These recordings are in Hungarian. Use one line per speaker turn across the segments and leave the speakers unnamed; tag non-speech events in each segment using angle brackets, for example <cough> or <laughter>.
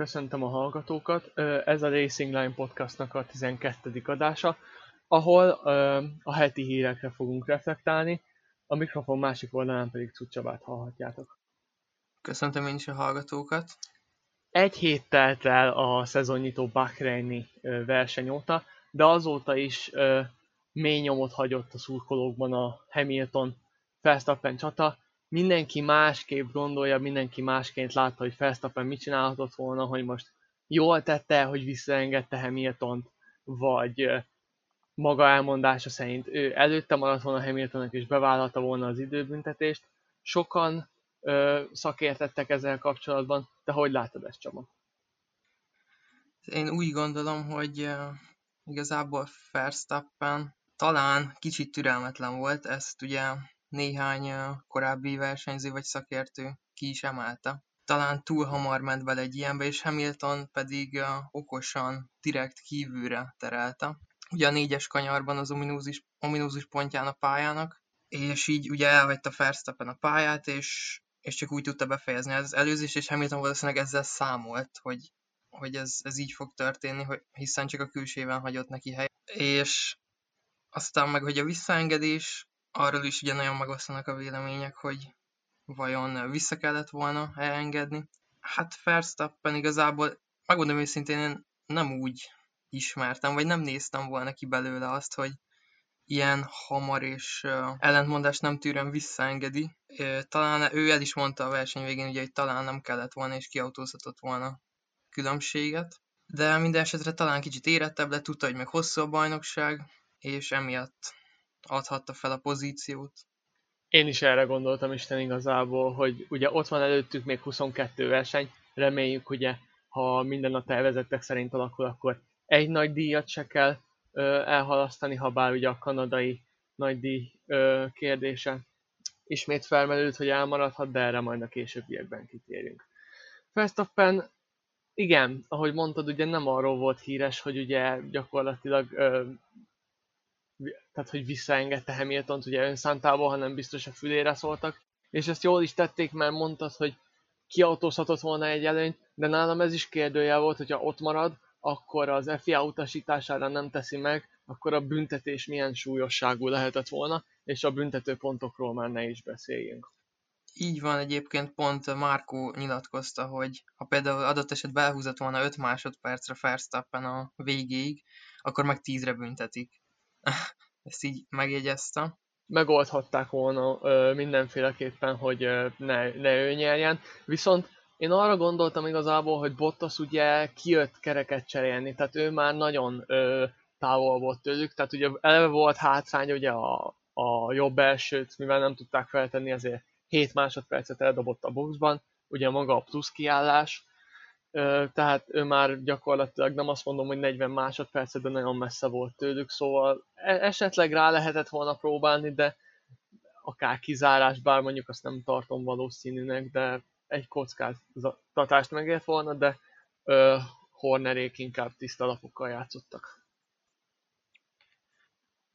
köszöntöm a hallgatókat. Ez a Racing Line podcastnak a 12. adása, ahol a heti hírekre fogunk reflektálni, a mikrofon másik oldalán pedig Cucsabát hallhatjátok.
Köszöntöm én is a hallgatókat.
Egy hét telt el a szezonnyitó Bahreini verseny óta, de azóta is mély nyomot hagyott a szurkolókban a Hamilton Verstappen csata, mindenki másképp gondolja, mindenki másként látta, hogy Verstappen mit csinálhatott volna, hogy most jól tette, hogy visszaengedte hamilton vagy maga elmondása szerint ő előtte maradt volna Hamiltonnak és bevállalta volna az időbüntetést. Sokan ö, szakértettek ezzel kapcsolatban, de hogy látod ezt Csaba?
Én úgy gondolom, hogy uh, igazából Verstappen talán kicsit türelmetlen volt, ezt ugye néhány korábbi versenyző vagy szakértő ki is emelte. Talán túl hamar ment bele egy ilyenbe, és Hamilton pedig okosan direkt kívülre terelte. Ugye a négyes kanyarban az ominózus, ominózus pontján a pályának, és így ugye elhagyta Verstappen a pályát, és, és csak úgy tudta befejezni az előzést, és Hamilton valószínűleg ezzel számolt, hogy, hogy ez, ez így fog történni, hogy, hiszen csak a külsében hagyott neki helyet. És aztán meg, hogy a visszaengedés, arról is ugye nagyon megosztanak a vélemények, hogy vajon vissza kellett volna elengedni. Hát Verstappen igazából, megmondom őszintén, én nem úgy ismertem, vagy nem néztem volna ki belőle azt, hogy ilyen hamar és ellentmondást nem tűrően visszaengedi. Talán ő el is mondta a verseny végén, ugye, hogy talán nem kellett volna és kiautózhatott volna különbséget. De minden esetre talán kicsit érettebb lett, tudta, hogy meg hosszú a bajnokság, és emiatt adhatta fel a pozíciót.
Én is erre gondoltam Isten igazából, hogy ugye ott van előttük még 22 verseny, reméljük ugye, ha minden a tervezettek szerint alakul, akkor egy nagy díjat se kell ö, elhalasztani, ha bár ugye a kanadai nagy díj ö, kérdése ismét felmerült, hogy elmaradhat, de erre majd a későbbiekben kitérünk. Verstappen, igen, ahogy mondtad, ugye nem arról volt híres, hogy ugye gyakorlatilag ö, tehát hogy visszaengedte Hamilton-t ugye önszántából, hanem biztos a fülére szóltak. És ezt jól is tették, mert mondtad, hogy kiautózhatott volna egy előnyt, de nálam ez is kérdője volt, hogyha ott marad, akkor az FIA utasítására nem teszi meg, akkor a büntetés milyen súlyosságú lehetett volna, és a büntetőpontokról már ne is beszéljünk.
Így van, egyébként pont Márkó nyilatkozta, hogy ha például adott esetben elhúzott volna 5 másodpercre Verstappen a végéig, akkor meg 10-re büntetik. <laughs> Ezt így megjegyezte.
Megoldhatták volna ö, mindenféleképpen, hogy ö, ne, ne ő nyerjen. Viszont én arra gondoltam igazából, hogy Bottas ugye kijött kereket cserélni, tehát ő már nagyon ö, távol volt tőlük, tehát ugye eleve volt hátrány ugye a, a jobb elsőt, mivel nem tudták feltenni, ezért 7 másodpercet eldobott a boxban, ugye maga a plusz kiállás, tehát ő már gyakorlatilag nem azt mondom, hogy 40 másodpercet, de nagyon messze volt tőlük, szóval e, esetleg rá lehetett volna próbálni, de akár kizárás, bár mondjuk azt nem tartom valószínűnek, de egy kockáztatást megért volna, de ö, Hornerék inkább tiszta lapokkal játszottak.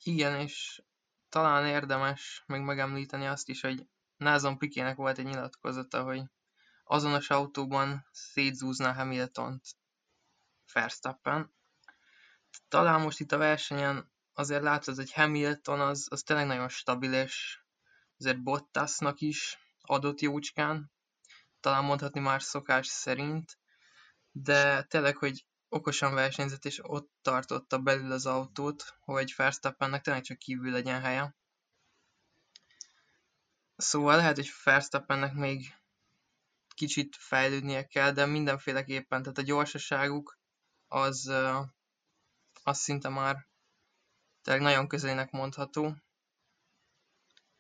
Igen, és talán érdemes még megemlíteni azt is, hogy Názon Pikének volt egy nyilatkozata, hogy azonos autóban szétzúzná Hamiltont Verstappen. Talán most itt a versenyen azért látod, hogy Hamilton az, az tényleg nagyon stabil, és azért Bottasnak is adott jócskán, talán mondhatni már szokás szerint, de tényleg, hogy okosan versenyzett, és ott tartotta belül az autót, hogy Verstappennek tényleg csak kívül legyen helye. Szóval lehet, hogy Verstappennek még kicsit fejlődnie kell, de mindenféleképpen, tehát a gyorsaságuk az, az szinte már tényleg nagyon közelének mondható.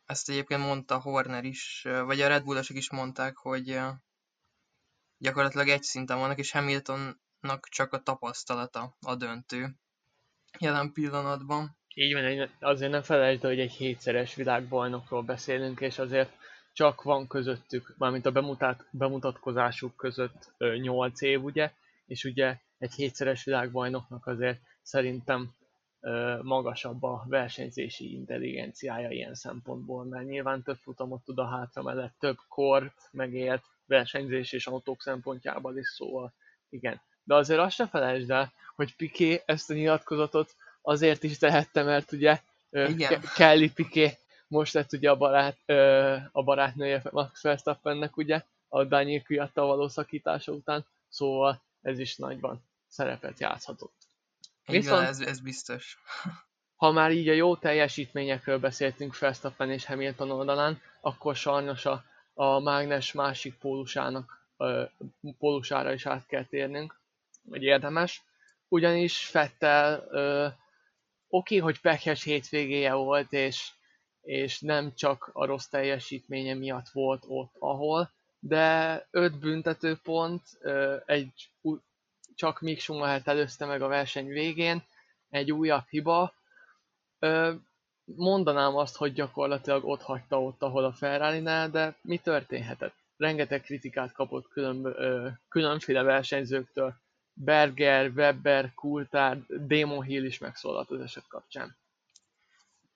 Ezt egyébként mondta Horner is, vagy a Red Bullosok is mondták, hogy gyakorlatilag egy szinten vannak, és Hamiltonnak csak a tapasztalata a döntő jelen pillanatban.
Így van, azért nem felejtsd, hogy egy hétszeres világbajnokról beszélünk, és azért csak van közöttük, mármint a bemutat, bemutatkozásuk között 8 év, ugye, és ugye egy hétszeres világbajnoknak azért szerintem magasabb a versenyzési intelligenciája ilyen szempontból, mert nyilván több futamot tud a hátra mellett, több kort megélt versenyzés és autók szempontjából is, szóval Igen. De azért azt se felejtsd el, hogy Piqué ezt a nyilatkozatot azért is tehette, mert ugye
Igen.
Kelly Piqué most lett ugye a, barát, a barátnője Max Verstappennek ugye, a Daniel Kviatta való szakítása után, szóval ez is nagyban szerepet játszhatott.
Viszont, ez, ez biztos. <laughs>
Ha már így a jó teljesítményekről beszéltünk Verstappen és Hamilton oldalán, akkor sajnos a, a mágnes másik pólusának, ö, pólusára is át kell térnünk, vagy érdemes. Ugyanis Fettel oké, okay, hogy pekhes hétvégéje volt, és, és nem csak a rossz teljesítménye miatt volt ott, ahol, de öt büntetőpont, egy, csak Mick Schumacher előzte meg a verseny végén, egy újabb hiba, mondanám azt, hogy gyakorlatilag ott hagyta ott, ahol a ferrari de mi történhetett? Rengeteg kritikát kapott külön, ö, különféle versenyzőktől. Berger, Webber, Coulthard, Damon Hill is megszólalt az eset kapcsán.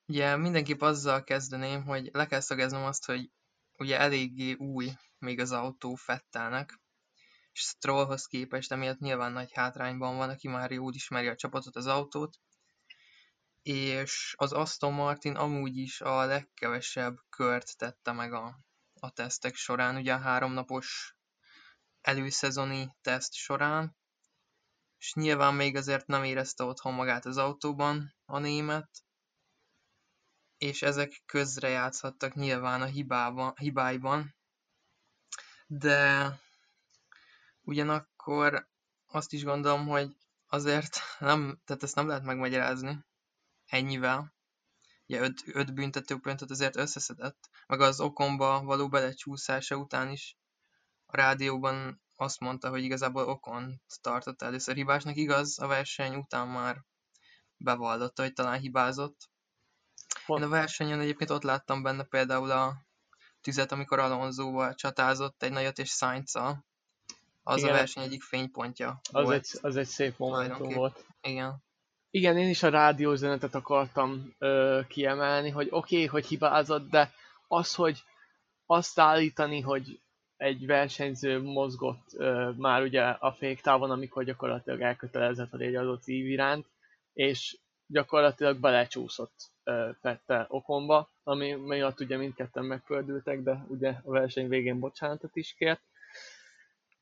Ugye mindenképp azzal kezdeném, hogy le kell szögeznem azt, hogy ugye eléggé új még az autó Fettelnek, és Strollhoz képest emiatt nyilván nagy hátrányban van, aki már jól ismeri a csapatot, az autót, és az Aston Martin amúgy is a legkevesebb kört tette meg a, a tesztek során, ugye a háromnapos előszezoni teszt során, és nyilván még azért nem érezte otthon magát az autóban a német, és ezek közrejátszhattak nyilván a hibában, hibáiban, de ugyanakkor azt is gondolom, hogy azért nem, tehát ezt nem lehet megmagyarázni, ennyivel. Ugye öt, öt büntetőpontot azért összeszedett, meg az okomba való belecsúszása után is a rádióban azt mondta, hogy igazából okon tartott először hibásnak. Igaz, a verseny után már bevallotta, hogy talán hibázott. Én a versenyen egyébként ott láttam benne például a tüzet, amikor Alonsoval csatázott egy nagyot és sainz Az Igen. a verseny egyik fénypontja
az volt. Egy, az egy szép momentum volt.
Igen.
Igen, én is a rádiózenetet akartam ö, kiemelni, hogy oké, okay, hogy hibázott, de az, hogy azt állítani, hogy egy versenyző mozgott ö, már ugye a féktávon, amikor gyakorlatilag elkötelezett a egy adott ív iránt, és gyakorlatilag belecsúszott ö, Fette okomba, ami miatt ugye mindketten megfördültek, de ugye a verseny végén bocsánatot is kért.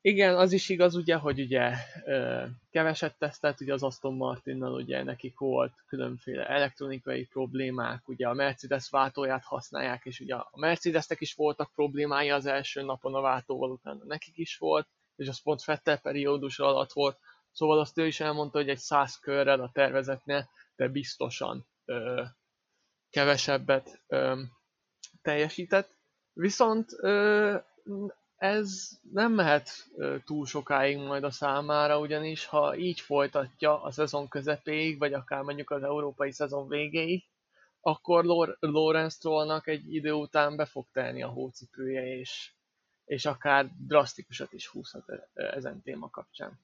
Igen, az is igaz ugye, hogy ugye keveset tesztelt ugye az Aston Martinnal, ugye nekik volt különféle elektronikai problémák, ugye a Mercedes váltóját használják, és ugye a Mercedesnek is voltak problémái az első napon a váltóval, utána nekik is volt, és az pont Fettel periódus alatt volt, szóval azt ő is elmondta, hogy egy száz körrel a tervezetnél, de biztosan ö, kevesebbet ö, teljesített. Viszont ö, ez nem mehet túl sokáig majd a számára, ugyanis ha így folytatja a szezon közepéig, vagy akár mondjuk az európai szezon végéig, akkor Lorenz Strollnak egy idő után be fog telni a hócipője, és, és akár drasztikusat is húzhat ezen téma kapcsán.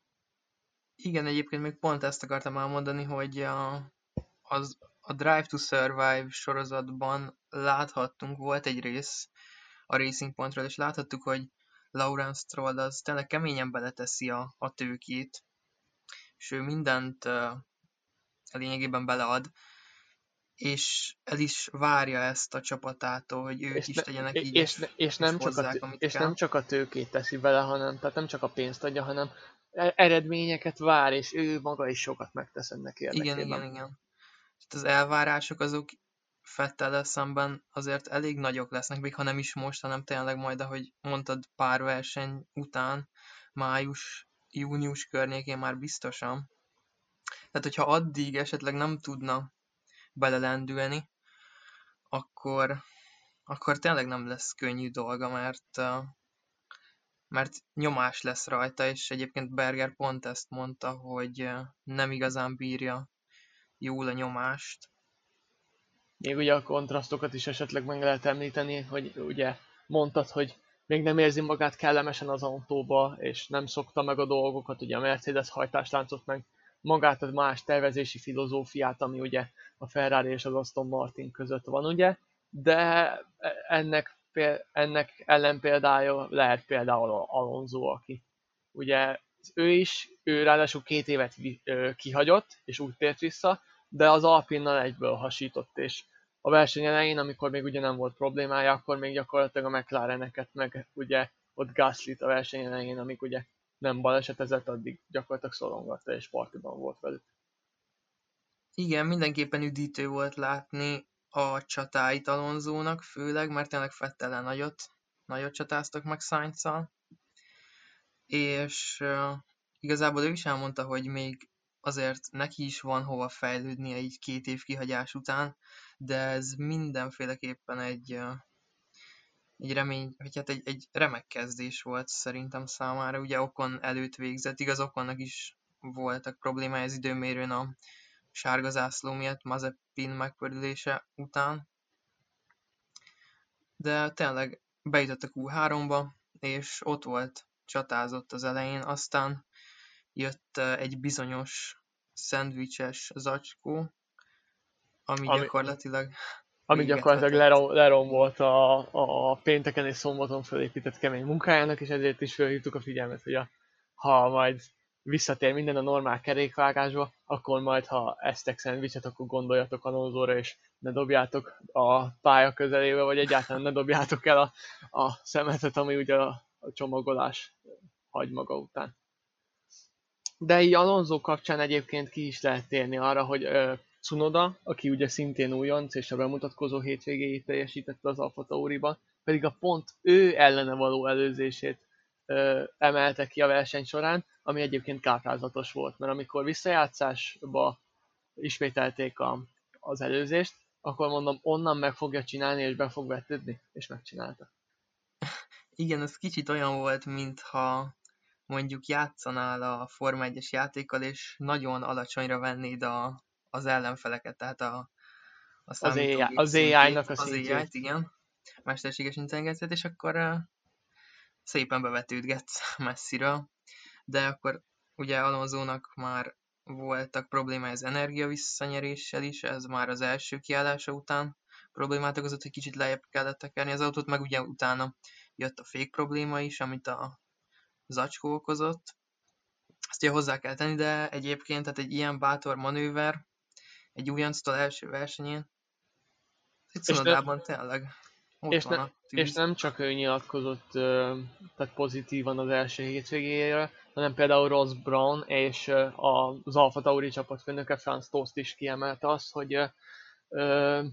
Igen, egyébként még pont ezt akartam elmondani, hogy a, az, a Drive to Survive sorozatban láthattunk, volt egy rész a Racing Pointról, és láthattuk, hogy Lawrence Stroll az tényleg keményen beleteszi a, a tőkét, és ő mindent uh, lényegében belead, és el is várja ezt a csapatától, hogy ők és is tegyenek így,
és, és, és, nem csak a, és nem csak a tőkét teszi bele, hanem tehát nem csak a pénzt adja, hanem e- eredményeket vár, és ő maga is sokat megtesz ennek érdekében.
Igen, igen, igen. Az elvárások azok Fettel szemben azért elég nagyok lesznek, még ha nem is most, hanem tényleg majd, ahogy mondtad, pár verseny után, május, június környékén már biztosan. Tehát, hogyha addig esetleg nem tudna belelendülni, akkor, akkor tényleg nem lesz könnyű dolga, mert, mert nyomás lesz rajta, és egyébként Berger pont ezt mondta, hogy nem igazán bírja jól a nyomást,
még ugye a kontrasztokat is esetleg meg lehet említeni, hogy ugye mondtad, hogy még nem érzi magát kellemesen az autóba, és nem szokta meg a dolgokat, ugye a Mercedes hajtásláncot meg magát a más tervezési filozófiát, ami ugye a Ferrari és az Aston Martin között van, ugye, de ennek, ennek ellenpéldája lehet például Alonso, aki ugye ő is, ő ráadásul két évet kihagyott, és úgy tért vissza, de az Alpinnal egyből hasított, és a verseny elején, amikor még ugye nem volt problémája, akkor még gyakorlatilag a McLareneket, meg ugye ott Gasly a verseny elején, amik ugye nem balesetezett, addig gyakorlatilag szorongatta és partiban volt velük.
Igen, mindenképpen üdítő volt látni a csatáit Alonzónak, főleg, mert tényleg Fettelen nagyot, nagyot csatáztak meg sainz és uh, igazából ő is elmondta, hogy még azért neki is van hova fejlődnie így két év kihagyás után, de ez mindenféleképpen egy, egy remény, vagy hát egy, egy remek kezdés volt szerintem számára. Ugye Okon előtt végzett, igaz Okonnak is voltak problémája az időmérőn a sárga zászló miatt Mazepin megpördülése után. De tényleg bejutott a Q3-ba, és ott volt, csatázott az elején, aztán jött egy bizonyos szendvicses zacskó, ami, ami gyakorlatilag
ami gyakorlatilag lerom, lerombolt a, a pénteken és szombaton felépített kemény munkájának, és ezért is felhívtuk a figyelmet, hogy a, ha majd visszatér minden a normál kerékvágásba, akkor majd, ha eztek szendvicset, akkor gondoljatok Alonzóra, és ne dobjátok a pálya közelébe, vagy egyáltalán ne dobjátok el a, a szemetet, ami ugye a, a csomagolás hagy maga után. De így Alonso kapcsán egyébként ki is lehet térni arra, hogy ö, Cunoda, aki ugye szintén újonc, és a bemutatkozó hétvégéig teljesítette az Alfa Tauriban, pedig a pont ő ellene való előzését ö, emelte ki a verseny során, ami egyébként káprázatos volt, mert amikor visszajátszásba ismételték a, az előzést, akkor mondom, onnan meg fogja csinálni, és be fog vetődni, és megcsinálta.
Igen, ez kicsit olyan volt, mintha mondjuk játszanál a Forma 1-es játékkal, és nagyon alacsonyra vennéd a, az ellenfeleket, tehát a,
a az AI, az AI-nak.
Az AI-t, igen, mesterséges intelligenciát, és akkor uh, szépen bevetődgetsz <laughs> messziről. De akkor ugye Alonzónak már voltak problémái az energia visszanyeréssel is, ez már az első kiállása után problémát okozott, hogy kicsit lejjebb kellett tekerni az autót, meg ugye utána jött a fék probléma is, amit a zacskó okozott. Ezt ugye hozzá kell tenni, de egyébként tehát egy ilyen bátor manőver egy újonctól első versenyén, itt Szonodában tényleg
és, ne, és nem csak ő nyilatkozott tehát pozitívan az első hétvégére, hanem például Ross Brown és az Alfa Tauri csapatfőnöke Franz Tost is kiemelte azt, hogy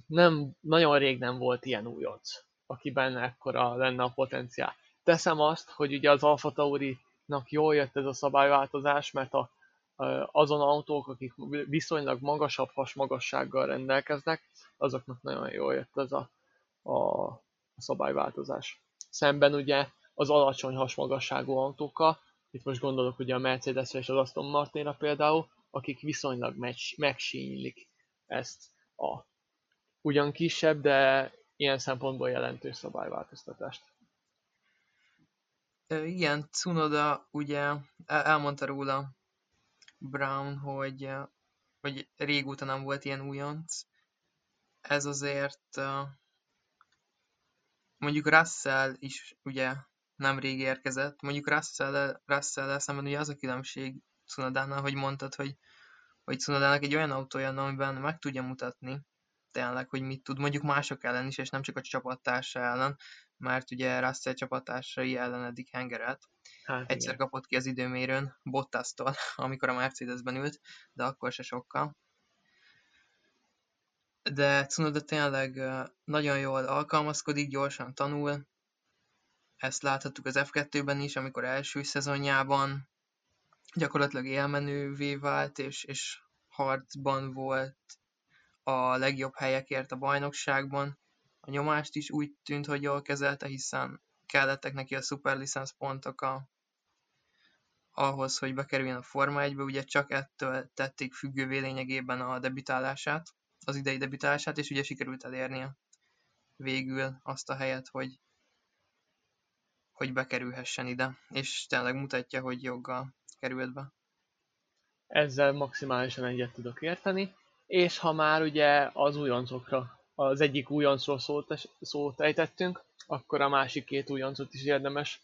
nem, nagyon rég nem volt ilyen újonc, akiben ekkora lenne a potenciál. Teszem azt, hogy ugye az Alfa Tauri-nak jól jött ez a szabályváltozás, mert a, azon autók, akik viszonylag magasabb hasmagassággal rendelkeznek, azoknak nagyon jól jött ez a, a, a szabályváltozás. Szemben ugye az alacsony hasmagasságú autókkal, itt most gondolok ugye a Mercedesre és az Aston Martinra például, akik viszonylag megsínylik ezt a ugyan kisebb, de ilyen szempontból jelentős szabályváltoztatást.
Igen, Cunoda ugye elmondta róla Brown, hogy, hogy régóta nem volt ilyen újonc. Ez azért mondjuk Russell is ugye nemrég érkezett. Mondjuk Russell, Russell szemben ugye az a különbség Cunodánál, hogy mondtad, hogy, hogy Cunodának egy olyan autója, amiben meg tudja mutatni tényleg, hogy mit tud, mondjuk mások ellen is, és nem csak a csapattársa ellen, mert ugye Russell csapattársai ellen eddig hengeret. Hát, Egyszer igen. kapott ki az időmérőn Bottasztól, <laughs> amikor a Mercedesben ült, de akkor se sokkal. De Cunoda tényleg nagyon jól alkalmazkodik, gyorsan tanul, ezt láthattuk az F2-ben is, amikor első szezonjában gyakorlatilag élmenővé vált, és, és harcban volt a legjobb helyekért a bajnokságban. A nyomást is úgy tűnt, hogy jól kezelte, hiszen kellettek neki a szuperlicensz pontok a, ahhoz, hogy bekerüljön a Forma 1-be, ugye csak ettől tették függővé lényegében a debütálását, az idei debütálását, és ugye sikerült elérnie végül azt a helyet, hogy hogy bekerülhessen ide, és tényleg mutatja, hogy joggal került be.
Ezzel maximálisan egyet tudok érteni, és ha már ugye az újoncokra, az egyik újoncról szót, szót ejtettünk, akkor a másik két újoncot is érdemes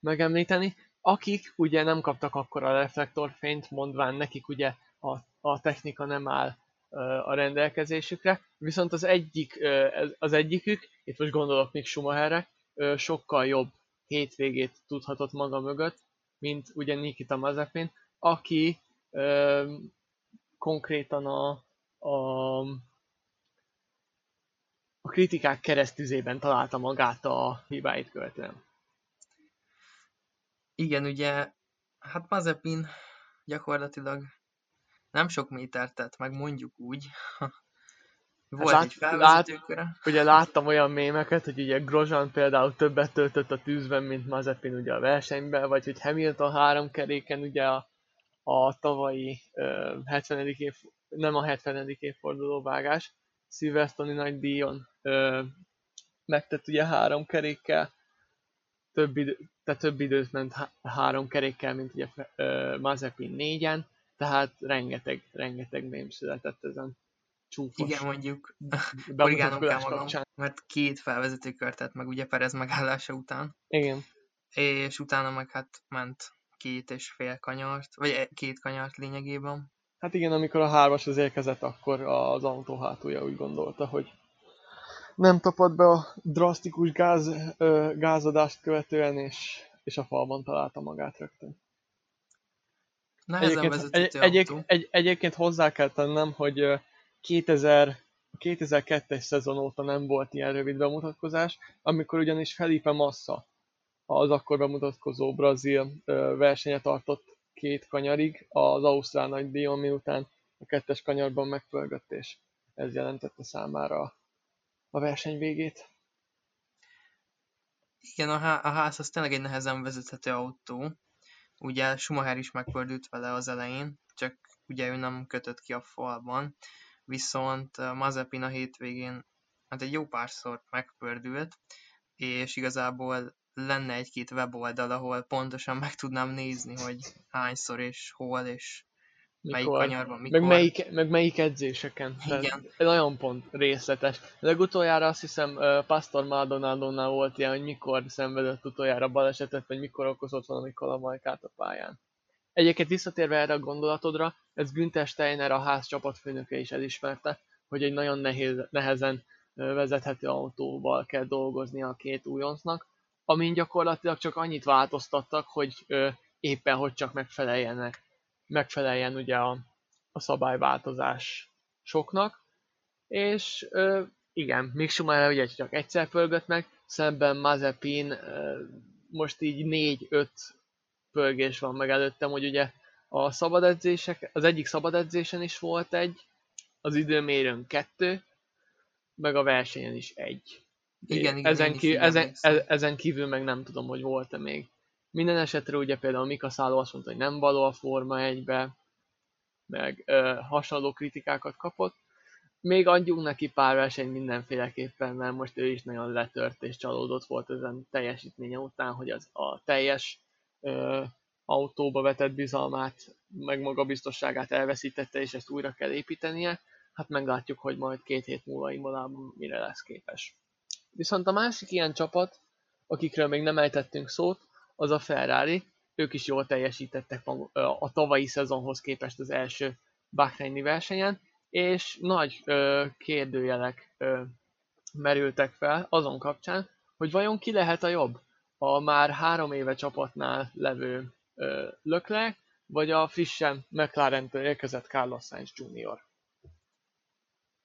megemlíteni. akik ugye nem kaptak akkor a reflektorfényt, mondván nekik ugye a, a technika nem áll a rendelkezésükre, viszont az egyik, az egyikük, itt most gondolok még Schumacherre, sokkal jobb hétvégét tudhatott maga mögött, mint ugye Nikita Mazepin, aki ö, konkrétan a, a, a kritikák keresztüzében találta magát a hibáit követően.
Igen, ugye, hát Mazepin gyakorlatilag nem sok métert tett meg, mondjuk úgy. <laughs>
Volt hát egy lát, ugye láttam olyan mémeket, hogy ugye Grosjean például többet töltött a tűzben, mint Mazepin ugye a versenyben, vagy hogy Hamilton három keréken ugye a, a tavalyi uh, 70. év, nem a 70. évforduló vágás, Silverstone nagy díjon uh, megtett ugye három kerékkel, több idő, tehát több időt ment há három kerékkel, mint ugye uh, Mazepin négyen, tehát rengeteg, rengeteg mém született ezen
csúfos Igen, mondjuk <laughs> korrigálnom kell magam, kapcsán. mert két felvezető körtet meg ugye Perez megállása után.
Igen.
És utána meg hát ment két és fél kanyart, vagy e, két kanyart lényegében.
Hát igen, amikor a hármas az érkezett, akkor az autó hátulja úgy gondolta, hogy nem tapad be a drasztikus gáz, gázadást követően, és, és a falban találta magát rögtön.
Nehezen egyébként, egy, egy,
egy, egyébként hozzá kell tennem, hogy 2000, 2002-es szezon óta nem volt ilyen rövid bemutatkozás, amikor ugyanis Felipe Massa, az akkor bemutatkozó brazil versenye tartott két kanyarig az Ausztrál nagy díjon, miután a kettes kanyarban megpörgött, és ez jelentette számára a verseny végét.
Igen, a, há- a ház az tényleg egy nehezen vezethető autó. Ugye Schumacher is megpördült vele az elején, csak ugye ő nem kötött ki a falban, viszont Mazepin a hétvégén hát egy jó párszor megpördült, és igazából lenne egy-két weboldal, ahol pontosan meg tudnám nézni, hogy hányszor és hol, és mikor, melyik kanyarban, mikor.
Meg melyik, meg melyik edzéseken.
Igen. Tehát
nagyon pont részletes. Legutoljára azt hiszem Pastor Maldonado-nál volt ilyen, hogy mikor szenvedett utoljára balesetet, vagy mikor okozott valami kalamajkát a pályán. Egyébként visszatérve erre a gondolatodra, ez Günther Steiner a ház csapatfőnöke is elismerte, hogy egy nagyon nehéz, nehezen vezethető autóval kell dolgozni a két újoncnak, amin gyakorlatilag csak annyit változtattak, hogy ö, éppen hogy csak megfeleljenek, megfeleljen ugye a, a szabályváltozás soknak, és ö, igen, még Schumacher ugye csak egyszer pörgött meg, szemben Mazepin ö, most így 4-5 pörgés van meg előttem, hogy ugye a szabad edzések, az egyik szabad edzésen is volt egy, az időmérőn kettő, meg a versenyen is egy.
Igen, igen,
ezen, kívül, ezen, e- ezen kívül meg nem tudom, hogy volt-e még. Minden esetre ugye például Mika Szálló azt mondta, hogy nem való a Forma egybe, meg ö, hasonló kritikákat kapott. Még adjunk neki pár versenyt mindenféleképpen, mert most ő is nagyon letört és csalódott volt ezen teljesítménye után, hogy az a teljes ö, autóba vetett bizalmát, meg magabiztosságát elveszítette, és ezt újra kell építenie. Hát meglátjuk, hogy majd két hét múlva Imolában mire lesz képes. Viszont a másik ilyen csapat, akikről még nem ejtettünk szót, az a Ferrari. Ők is jól teljesítettek a tavalyi szezonhoz képest az első Bahreini versenyen, és nagy ö, kérdőjelek ö, merültek fel azon kapcsán, hogy vajon ki lehet a jobb? A már három éve csapatnál levő ö, vagy a frissen McLaren-től érkezett Carlos Sainz Jr.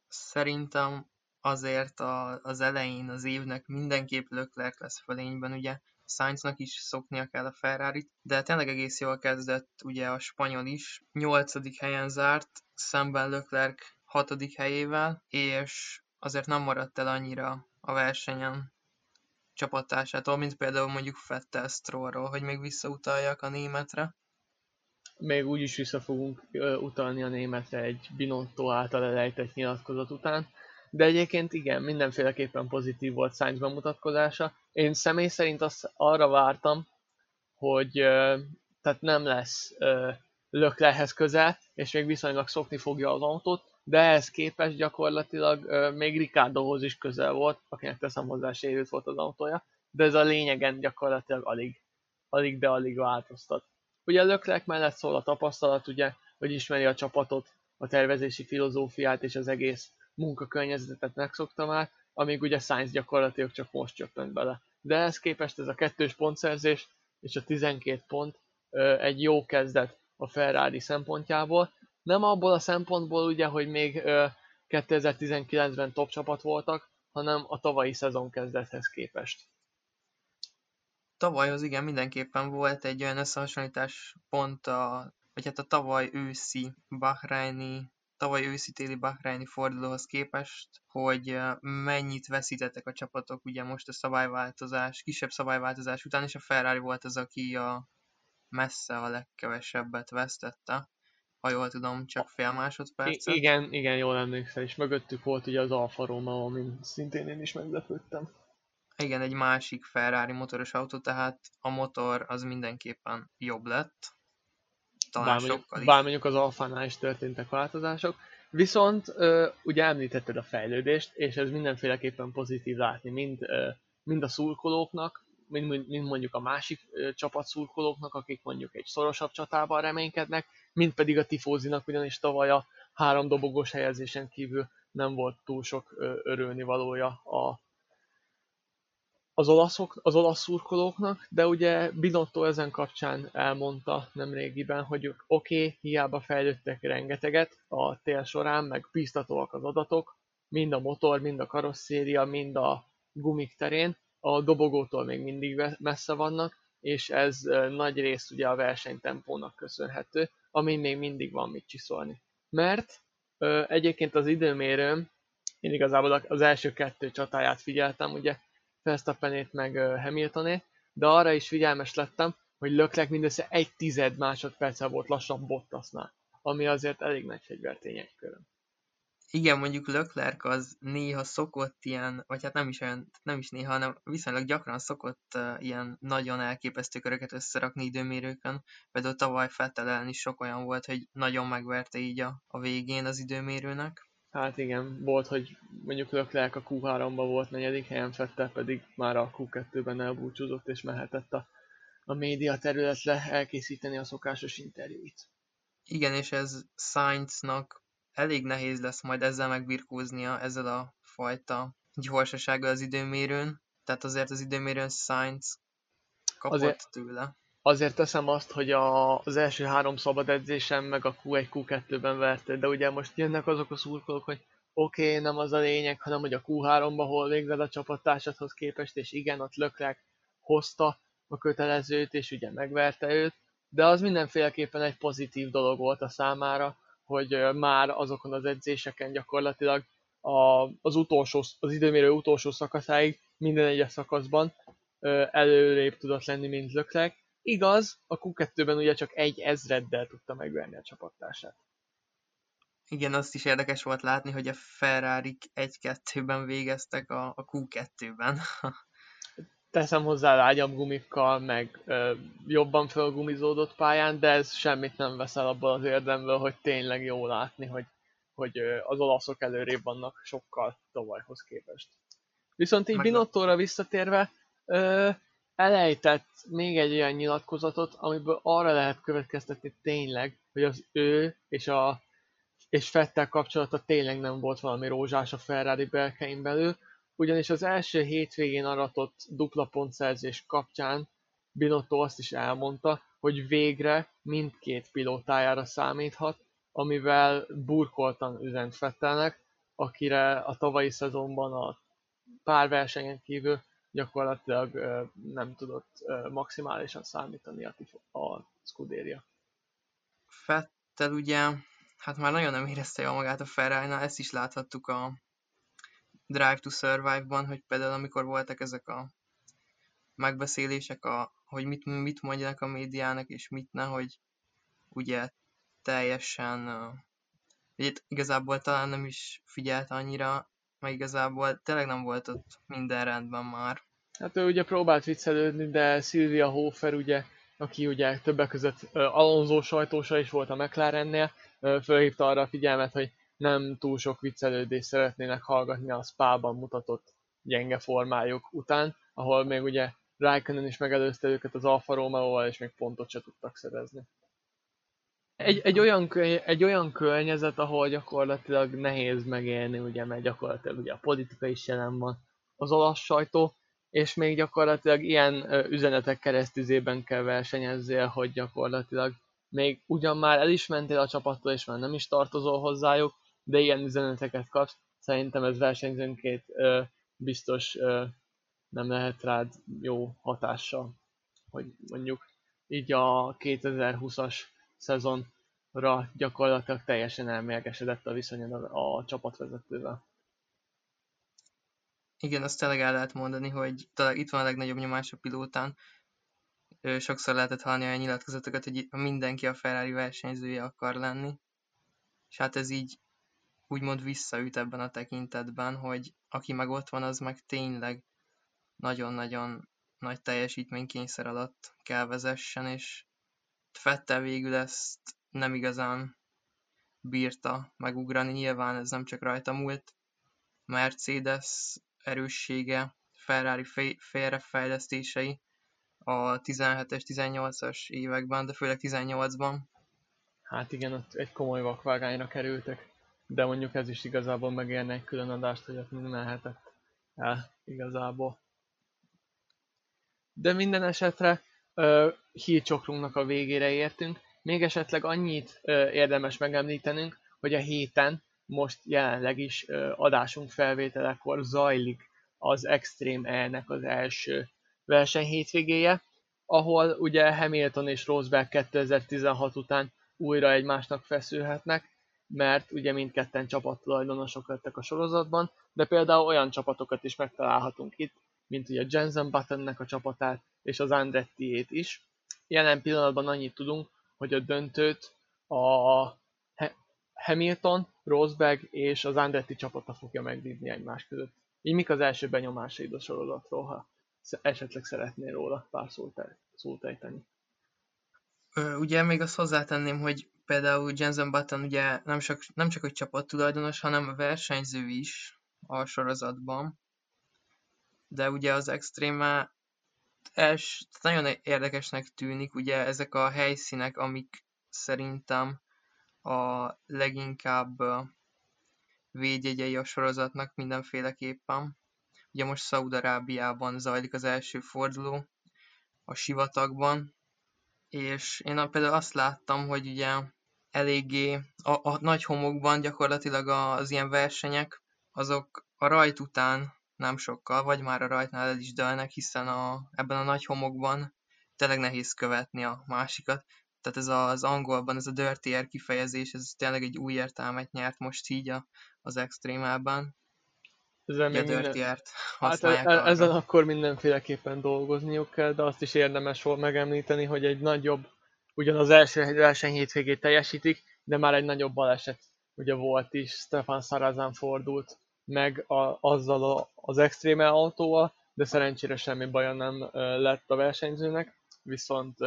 Szerintem azért a, az elején az évnek mindenképp Leclerc lesz fölényben, ugye Sainznak is szoknia kell a ferrari de tényleg egész jól kezdett ugye a spanyol is, nyolcadik helyen zárt, szemben Leclerc hatodik helyével, és azért nem maradt el annyira a versenyen csapattársától, mint például mondjuk Fettel Strollról, hogy még visszautaljak a németre.
Még úgy is vissza fogunk utalni a németre egy Binotto által elejtett nyilatkozat után, de egyébként igen, mindenféleképpen pozitív volt Sainz bemutatkozása. Én személy szerint azt arra vártam, hogy tehát nem lesz Löklerhez közel, és még viszonylag szokni fogja az autót, de ehhez képest gyakorlatilag még Ricardohoz is közel volt, akinek teszem hozzá sérült volt az autója, de ez a lényegen gyakorlatilag alig, alig de alig változtat. Ugye Löklek mellett szól a tapasztalat, ugye, hogy ismeri a csapatot, a tervezési filozófiát és az egész munkakörnyezetet megszokta már, amíg ugye Sainz gyakorlatilag csak most csöppent bele. De ehhez képest ez a kettős pontszerzés és a 12 pont egy jó kezdet a Ferrari szempontjából. Nem abból a szempontból ugye, hogy még 2019-ben top csapat voltak, hanem a tavalyi szezon kezdethez képest.
Tavalyhoz igen, mindenképpen volt egy olyan összehasonlítás pont a, vagy hát a tavaly őszi Bahreini tavaly őszi-téli Bahreini fordulóhoz képest, hogy mennyit veszítettek a csapatok ugye most a szabályváltozás, kisebb szabályváltozás után, és a Ferrari volt az, aki a messze a legkevesebbet vesztette, ha jól tudom, csak fél másodpercet.
I- igen, igen, jól emlékszel, és mögöttük volt ugye az Alfa Romeo, amin szintén én is meglepődtem.
Igen, egy másik Ferrari motoros autó, tehát a motor az mindenképpen jobb lett,
talán bár mondjuk, sokkal is. Bár mondjuk az alfánál is történtek változások. Viszont ugye említetted a fejlődést, és ez mindenféleképpen pozitív látni, mind, mind a szurkolóknak, mind, mind mondjuk a másik csapat szurkolóknak, akik mondjuk egy szorosabb csatában reménykednek, mind pedig a tifózinak, ugyanis tavaly a három dobogós helyezésen kívül nem volt túl sok örülni valója a, az, olaszok, az olasz szurkolóknak, de ugye Binotto ezen kapcsán elmondta nemrégiben, hogy oké, okay, hiába fejlődtek rengeteget a tél során, meg bíztatóak az adatok, mind a motor, mind a karosszéria, mind a gumik terén, a dobogótól még mindig messze vannak, és ez nagy részt ugye a versenytempónak köszönhető, ami még mindig van mit csiszolni. Mert egyébként az időmérőm, én igazából az első kettő csatáját figyeltem, ugye Verstappenét meg Hamiltonét, de arra is figyelmes lettem, hogy Löklek mindössze egy tized másodperccel volt lassabb Bottasnál, ami azért elég nagy fegyvertény egy körön.
Igen, mondjuk Leclerc az néha szokott ilyen, vagy hát nem is olyan, nem is néha, hanem viszonylag gyakran szokott ilyen nagyon elképesztő köröket összerakni időmérőkön. Például tavaly Fettel is sok olyan volt, hogy nagyon megverte így a, a végén az időmérőnek.
Hát igen, volt, hogy mondjuk Leclerc a Q3-ban volt negyedik helyen, Fettel pedig már a Q2-ben elbúcsúzott és mehetett a, a média területre elkészíteni a szokásos interjúit.
Igen, és ez Sainznak elég nehéz lesz majd ezzel megbirkóznia, ezzel a fajta gyorsasággal az időmérőn. Tehát azért az időmérőn Sainz kapott azért, tőle
azért teszem azt, hogy a, az első három szabad edzésem meg a Q1, Q2-ben verte, de ugye most jönnek azok a szurkolók, hogy oké, okay, nem az a lényeg, hanem hogy a Q3-ba hol végzed a csapattársadhoz képest, és igen, ott Lökrek hozta a kötelezőt, és ugye megverte őt, de az mindenféleképpen egy pozitív dolog volt a számára, hogy már azokon az edzéseken gyakorlatilag a, az, utolsó, az időmérő utolsó szakaszáig minden egyes szakaszban előrébb tudott lenni, mint Lökrek, Igaz, a Q2-ben ugye csak egy ezreddel tudta megverni a csapattársát.
Igen, azt is érdekes volt látni, hogy a ferrari 1-2-ben végeztek a, a Q2-ben. <laughs>
Teszem hozzá lágyabb gumikkal, meg ö, jobban fölgumizódott pályán, de ez semmit nem veszel abból az érdemből, hogy tényleg jó látni, hogy, hogy ö, az olaszok előrébb vannak sokkal tavalyhoz képest. Viszont így Binottóra visszatérve, ö, elejtett még egy olyan nyilatkozatot, amiből arra lehet következtetni tényleg, hogy az ő és a és Fettel kapcsolata tényleg nem volt valami rózsás a Ferrari belkein belül, ugyanis az első hétvégén aratott dupla pontszerzés kapcsán Binotto azt is elmondta, hogy végre mindkét pilótájára számíthat, amivel burkoltan üzent Fettelnek, akire a tavalyi szezonban a pár versenyen kívül gyakorlatilag nem tudott maximálisan számítani a, a Scuderia.
Fettel ugye, hát már nagyon nem érezte jól magát a ferrari ezt is láthattuk a Drive to Survive-ban, hogy például amikor voltak ezek a megbeszélések, a, hogy mit, mit mondjanak a médiának, és mit ne, hogy ugye teljesen ugye igazából talán nem is figyelt annyira meg igazából tényleg nem volt ott minden rendben már.
Hát ő ugye próbált viccelődni, de Silvia Hofer ugye, aki ugye többek között Alonso sajtósa is volt a McLarennél, fölhívta arra a figyelmet, hogy nem túl sok viccelődést szeretnének hallgatni a Spa-ban mutatott gyenge formájuk után, ahol még ugye Raikkonen is megelőzte őket az Alfa Romeo-val, és még pontot se tudtak szerezni. Egy, egy, olyan, egy olyan környezet, ahol gyakorlatilag nehéz megélni, ugye, mert gyakorlatilag ugye a politika is jelen van, az olasz sajtó, és még gyakorlatilag ilyen üzenetek keresztüzében kell versenyezzél, hogy gyakorlatilag még ugyan már el is mentél a csapattól, és már nem is tartozol hozzájuk, de ilyen üzeneteket kapsz. Szerintem ez versenyzőnként biztos ö, nem lehet rád jó hatással, hogy mondjuk így a 2020-as szezonra gyakorlatilag teljesen elmérgesedett a viszonyod a, a csapatvezetővel.
Igen, azt tényleg el lehet mondani, hogy talán itt van a legnagyobb nyomás a pilótán. Sokszor lehetett hallani olyan nyilatkozatokat, hogy mindenki a Ferrari versenyzője akar lenni. És hát ez így úgymond visszaüt ebben a tekintetben, hogy aki meg ott van, az meg tényleg nagyon-nagyon nagy teljesítménykényszer alatt kell vezessen, és Fettel végül ezt nem igazán bírta megugrani. Nyilván ez nem csak rajta múlt. Mercedes erőssége, Ferrari félrefejlesztései a 17-es, 18-as években, de főleg 18-ban.
Hát igen, ott egy komoly vakvágányra kerültek, de mondjuk ez is igazából megérne egy külön adást, hogy ott mi mehetett el igazából. De minden esetre uh, hírcsokrunknak a végére értünk. Még esetleg annyit érdemes megemlítenünk, hogy a héten most jelenleg is adásunk felvételekor zajlik az Extreme E-nek az első verseny hétvégéje, ahol ugye Hamilton és Rosberg 2016 után újra egymásnak feszülhetnek, mert ugye mindketten csapattulajdonosok lettek a sorozatban, de például olyan csapatokat is megtalálhatunk itt, mint ugye Jensen Buttonnek a csapatát és az Andrettiét is. Jelen pillanatban annyit tudunk, hogy a döntőt a Hamilton, Rosberg és az Andretti csapata fogja megvívni egymás között. Így mik az első benyomásaid a sorozatról, ha esetleg szeretnél róla pár szót, szót ejteni?
Ugye még azt hozzátenném, hogy például Jensen Button ugye nem csak, nem csak hogy csapattulajdonos, hanem versenyző is a sorozatban. De ugye az Extreme els, nagyon érdekesnek tűnik, ugye ezek a helyszínek, amik szerintem a leginkább védjegyei a sorozatnak mindenféleképpen. Ugye most Szaudarábiában zajlik az első forduló, a sivatagban, és én például azt láttam, hogy ugye eléggé a, a nagy homokban gyakorlatilag az ilyen versenyek, azok a rajt után nem sokkal, vagy már a rajtnál el is dőlnek, hiszen a, ebben a nagy homokban tényleg nehéz követni a másikat. Tehát ez az angolban, ez a dirty air kifejezés, ez tényleg egy új értelmet nyert most így a, az extrémában. Ezzel még
a dirty air hát e- e- ezen akkor mindenféleképpen dolgozniuk kell, de azt is érdemes volt megemlíteni, hogy egy nagyobb, ugyan az első verseny hétvégét teljesítik, de már egy nagyobb baleset ugye volt is, Stefan Sarazán fordult meg a, azzal a, az extrém autóval, de szerencsére semmi baja nem lett a versenyzőnek, viszont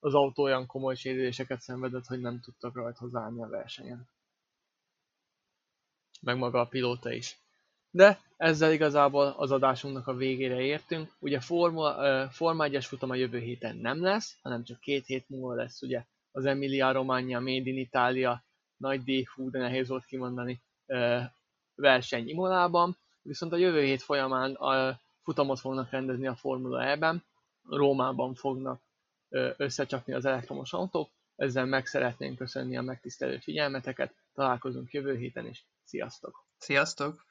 az autó olyan komoly sérüléseket szenvedett, hogy nem tudtak rajta állni a versenyen. Meg maga a pilóta is. De ezzel igazából az adásunknak a végére értünk. Ugye Forma, Forma 1-es futam a jövő héten nem lesz, hanem csak két hét múlva lesz ugye az Emilia Romagna Made in Italia nagy díj, hú, de nehéz volt kimondani, verseny Imolában. Viszont a jövő hét folyamán a futamot fognak rendezni a Formula E-ben, Rómában fognak összecsapni az elektromos autók. Ezzel meg szeretnénk köszönni a megtisztelő figyelmeteket, találkozunk jövő héten is. Sziasztok!
Sziasztok!